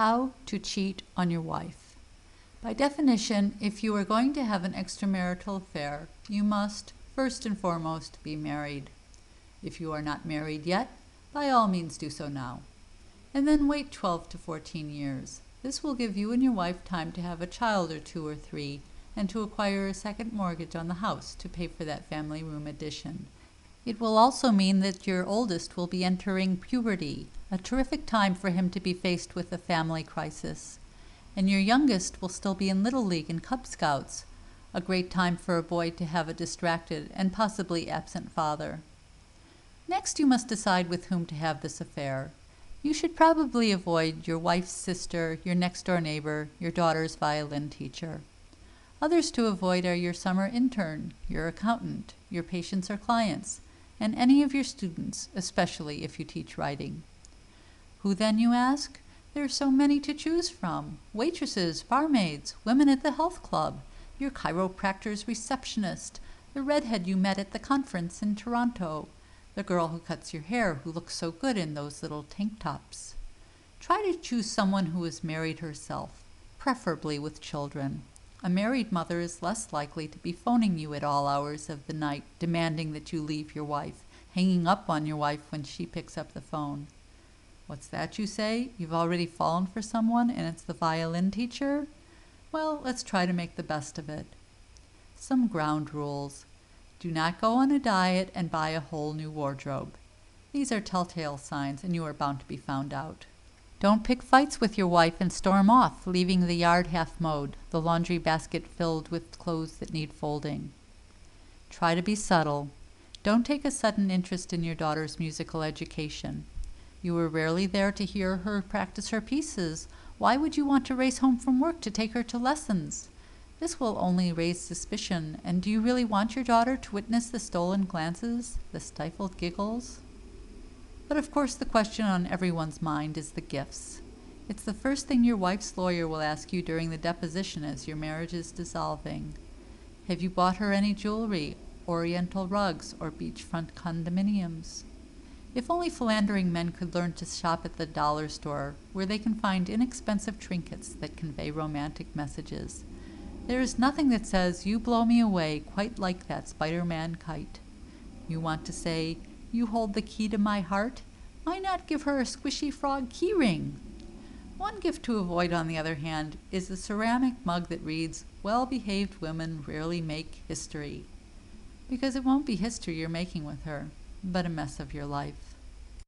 How to cheat on your wife. By definition, if you are going to have an extramarital affair, you must, first and foremost, be married. If you are not married yet, by all means do so now. And then wait 12 to 14 years. This will give you and your wife time to have a child or two or three and to acquire a second mortgage on the house to pay for that family room addition. It will also mean that your oldest will be entering puberty, a terrific time for him to be faced with a family crisis. And your youngest will still be in Little League and Cub Scouts, a great time for a boy to have a distracted and possibly absent father. Next, you must decide with whom to have this affair. You should probably avoid your wife's sister, your next door neighbor, your daughter's violin teacher. Others to avoid are your summer intern, your accountant, your patients or clients, and any of your students, especially if you teach writing. Who then, you ask? There are so many to choose from waitresses, barmaids, women at the health club, your chiropractor's receptionist, the redhead you met at the conference in Toronto, the girl who cuts your hair who looks so good in those little tank tops. Try to choose someone who is married herself, preferably with children. A married mother is less likely to be phoning you at all hours of the night, demanding that you leave your wife, hanging up on your wife when she picks up the phone. What's that you say? You've already fallen for someone and it's the violin teacher? Well, let's try to make the best of it. Some ground rules. Do not go on a diet and buy a whole new wardrobe. These are telltale signs, and you are bound to be found out. Don't pick fights with your wife and storm off, leaving the yard half mowed, the laundry basket filled with clothes that need folding. Try to be subtle. Don't take a sudden interest in your daughter's musical education. You were rarely there to hear her practice her pieces. Why would you want to race home from work to take her to lessons? This will only raise suspicion, and do you really want your daughter to witness the stolen glances, the stifled giggles? But of course the question on everyone's mind is the gifts. It's the first thing your wife's lawyer will ask you during the deposition as your marriage is dissolving. Have you bought her any jewelry, oriental rugs, or beachfront condominiums? If only philandering men could learn to shop at the dollar store, where they can find inexpensive trinkets that convey romantic messages. There is nothing that says, You blow me away quite like that Spider Man kite. You want to say, You hold the key to my heart? Why not give her a squishy frog key ring? One gift to avoid, on the other hand, is the ceramic mug that reads, Well behaved women rarely make history. Because it won't be history you're making with her, but a mess of your life.